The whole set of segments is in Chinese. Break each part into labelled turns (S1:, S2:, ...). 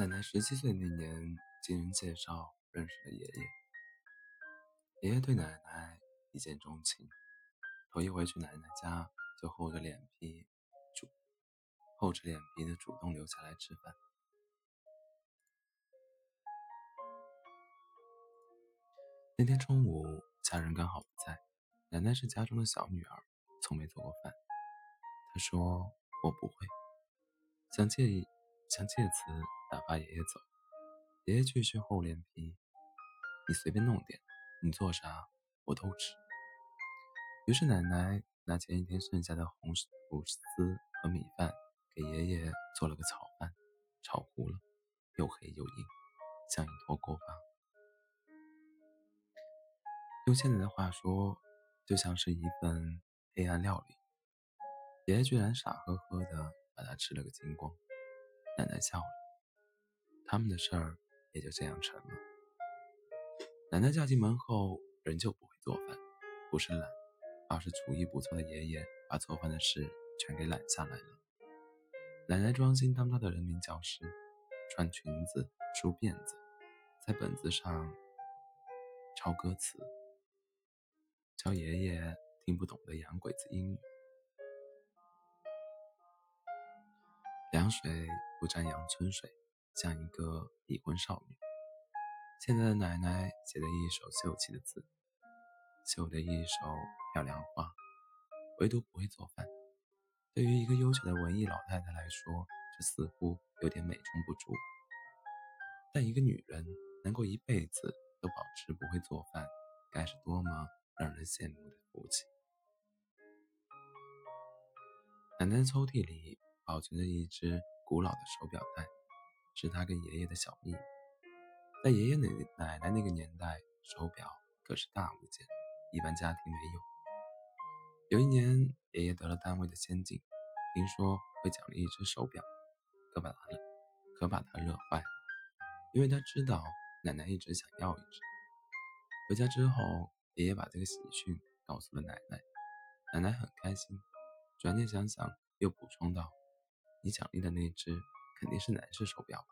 S1: 奶奶十七岁那年，经人介绍认识了爷爷。爷爷对奶奶一见钟情，头一回去奶奶家就厚着脸皮主厚着脸皮的主动留下来吃饭。那天中午，家人刚好不在，奶奶是家中的小女儿，从没做过饭。她说：“我不会。”想借想借此打发爷爷走，爷爷继续厚脸皮：“你随便弄点，你做啥我都吃。”于是奶奶拿前一天剩下的红薯丝和米饭给爷爷做了个炒饭，炒糊了，又黑又硬，像一坨锅巴。用现在的话说，就像是一份黑暗料理。爷爷居然傻呵呵的把它吃了个精光。奶奶笑了，他们的事儿也就这样成了。奶奶嫁进门后仍旧不会做饭，不是懒，而是厨艺不错的爷爷把做饭的事全给揽下来了。奶奶专心当她的人民教师，穿裙子、梳辫子，在本子上抄歌词，教爷爷听不懂的洋鬼子英语。凉水不沾阳春水，像一个已婚少女。现在的奶奶写的一手秀气的字，绣的一手漂亮花，唯独不会做饭。对于一个优秀的文艺老太太来说，这似乎有点美中不足。但一个女人能够一辈子都保持不会做饭，该是多么让人羡慕的福气！奶奶抽屉里。保存着一只古老的手表带，是他跟爷爷的小秘密。在爷爷奶奶奶那个年代，手表可是大物件，一般家庭没有。有一年，爷爷得了单位的先进，听说会奖励一只手表，可把他可把他乐坏了，因为他知道奶奶一直想要一只。回家之后，爷爷把这个喜讯告诉了奶奶，奶奶很开心。转念想想，又补充道。你奖励的那只肯定是男士手表吧？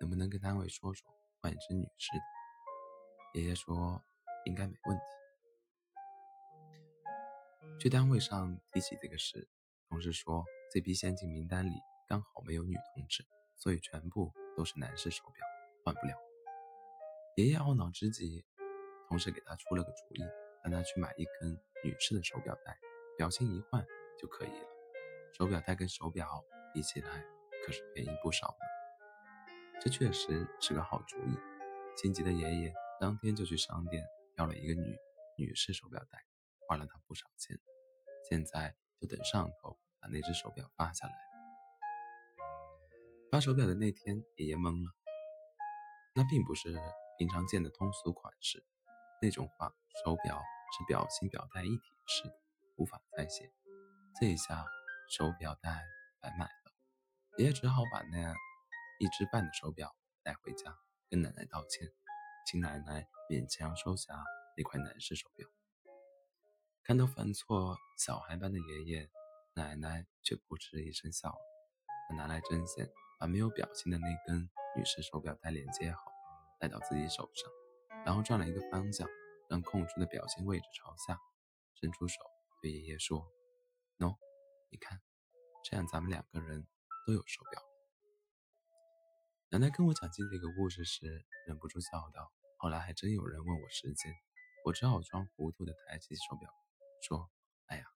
S1: 能不能跟单位说说换一只女士的？爷爷说应该没问题。去单位上提起这个事，同事说这批先进名单里刚好没有女同志，所以全部都是男士手表，换不了。爷爷懊恼之极，同事给他出了个主意，让他去买一根女士的手表带，表芯一换就可以了。手表带跟手表。比起来可是便宜不少呢，这确实是个好主意。心急的爷爷当天就去商店要了一个女女士手表带，花了他不少钱。现在就等上头把那只手表发下来。发手表的那天，爷爷懵了，那并不是平常见的通俗款式，那种话手表是表芯表带一体式的，无法再现。这一下手表带白买了。爷爷只好把那一只半的手表带回家，跟奶奶道歉，请奶奶勉强收下那块男士手表。看到犯错小孩般的爷爷，奶奶却扑哧一声笑了。她拿来针线，把没有表芯的那根女士手表带连接好，戴到自己手上，然后转了一个方向，让空出的表芯位置朝下，伸出手对爷爷说：“喏，你看，这样咱们两个人。”都有手表。奶奶跟我讲起这个故事时，忍不住笑道：“后来还真有人问我时间，我只好装糊涂的抬起手表，说：‘哎呀，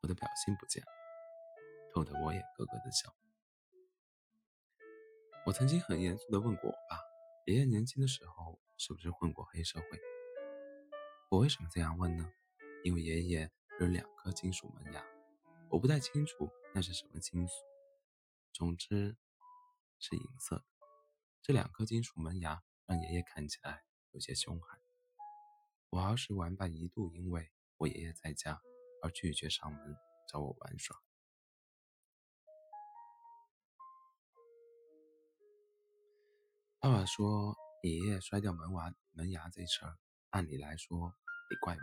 S1: 我的表芯不见了。’逗得我也咯咯的笑。我曾经很严肃的问过我爸：‘爷爷年轻的时候是不是混过黑社会？’我为什么这样问呢？因为爷爷有两颗金属门牙，我不太清楚那是什么金属。”总之是银色的。这两颗金属门牙让爷爷看起来有些凶悍。我儿时玩伴一度因为我爷爷在家而拒绝上门找我玩耍。爸爸说：“爷爷摔掉门娃门牙这事儿，按理来说得怪我。”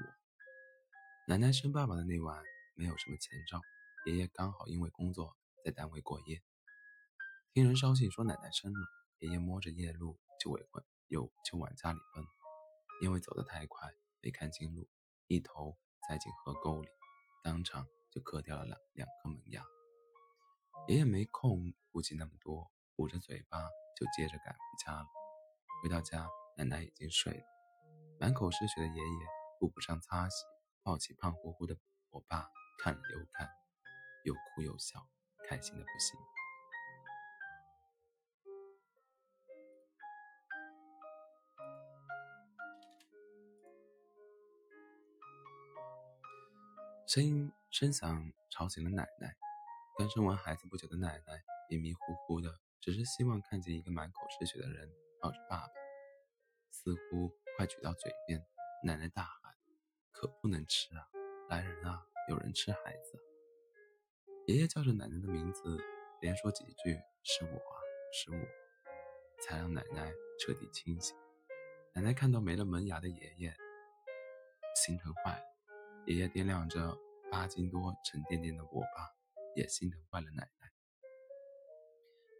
S1: 奶奶生爸爸的那晚没有什么前兆，爷爷刚好因为工作在单位过夜。听人捎信说奶奶生了，爷爷摸着夜路就往又就往家里奔，因为走得太快没看清路，一头栽进河沟里，当场就磕掉了两两颗门牙。爷爷没空顾及那么多，捂着嘴巴就接着赶回家了。回到家，奶奶已经睡了，满口是血的爷爷顾不上擦洗，抱起胖乎乎的我爸看了又看，又哭又笑，开心的不行。声音声响吵醒了奶奶。刚生完孩子不久的奶奶迷迷糊糊的，只是希望看见一个满口是血的人抱着爸爸，似乎快举到嘴边。奶奶大喊：“可不能吃啊！来人啊！有人吃孩子！”爷爷叫着奶奶的名字，连说几句：“是我啊，是我。”才让奶奶彻底清醒。奶奶看到没了门牙的爷爷，心疼坏了。爷爷掂量着八斤多沉甸甸的我爸，也心疼坏了奶奶。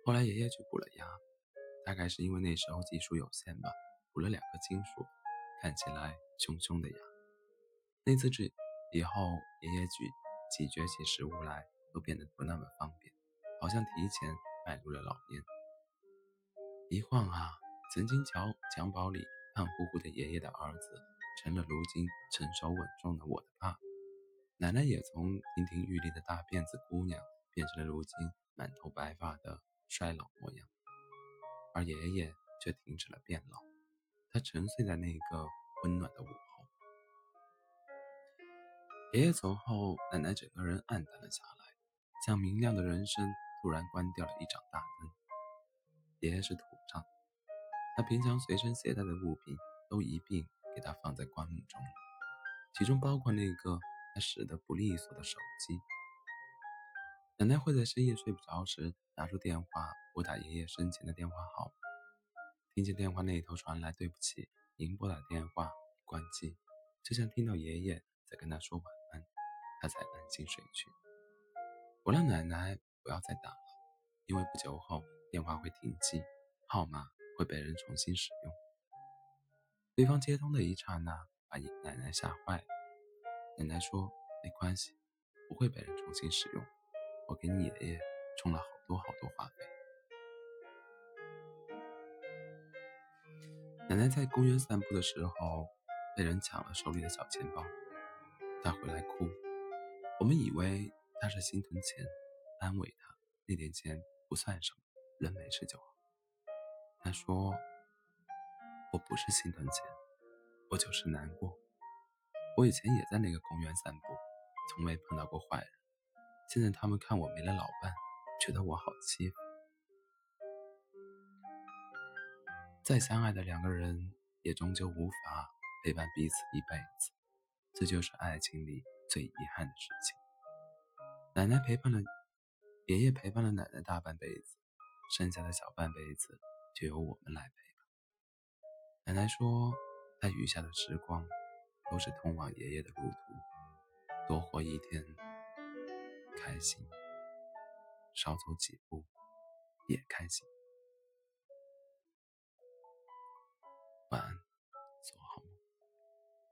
S1: 后来爷爷去补了牙，大概是因为那时候技术有限吧，补了两颗金属，看起来凶凶的牙。那次治以后，爷爷咀咀嚼起食物来都变得不那么方便，好像提前迈入了老年。一晃啊，曾经瞧襁褓里胖乎乎的爷爷的儿子。成了如今成熟稳重的我的爸，奶奶也从亭亭玉立的大辫子姑娘变成了如今满头白发的衰老模样，而爷爷却停止了变老，他沉睡在那个温暖的午后。爷爷走后，奶奶整个人黯淡了下来，像明亮的人生突然关掉了一盏大灯。爷爷是土葬，他平常随身携带的物品都一并。给他放在棺木中，其中包括那个他使得不利索的手机。奶奶会在深夜睡不着时拿出电话拨打爷爷生前的电话号，听见电话那头传来“对不起，您拨打电话已关机”，就像听到爷爷在跟他说晚安，他才安心睡去。我让奶奶不要再打了，因为不久后电话会停机，号码会被人重新使用。对方接通的一刹那，把奶奶吓坏了。奶奶说：“没关系，不会被人重新使用。我给你爷爷充了好多好多话费。”奶奶在公园散步的时候，被人抢了手里的小钱包，她回来哭。我们以为她是心疼钱，安慰她那点钱不算什么，人没事就好。她说。我不是心疼钱，我就是难过。我以前也在那个公园散步，从没碰到过坏人。现在他们看我没了老伴，觉得我好欺负。再相爱的两个人，也终究无法陪伴彼此一辈子，这就是爱情里最遗憾的事情。奶奶陪伴了爷爷，陪伴了奶奶大半辈子，剩下的小半辈子就由我们来陪。奶奶说：“她余下的时光，都是通往爷爷的路途。多活一天，开心；少走几步，也开心。”晚安。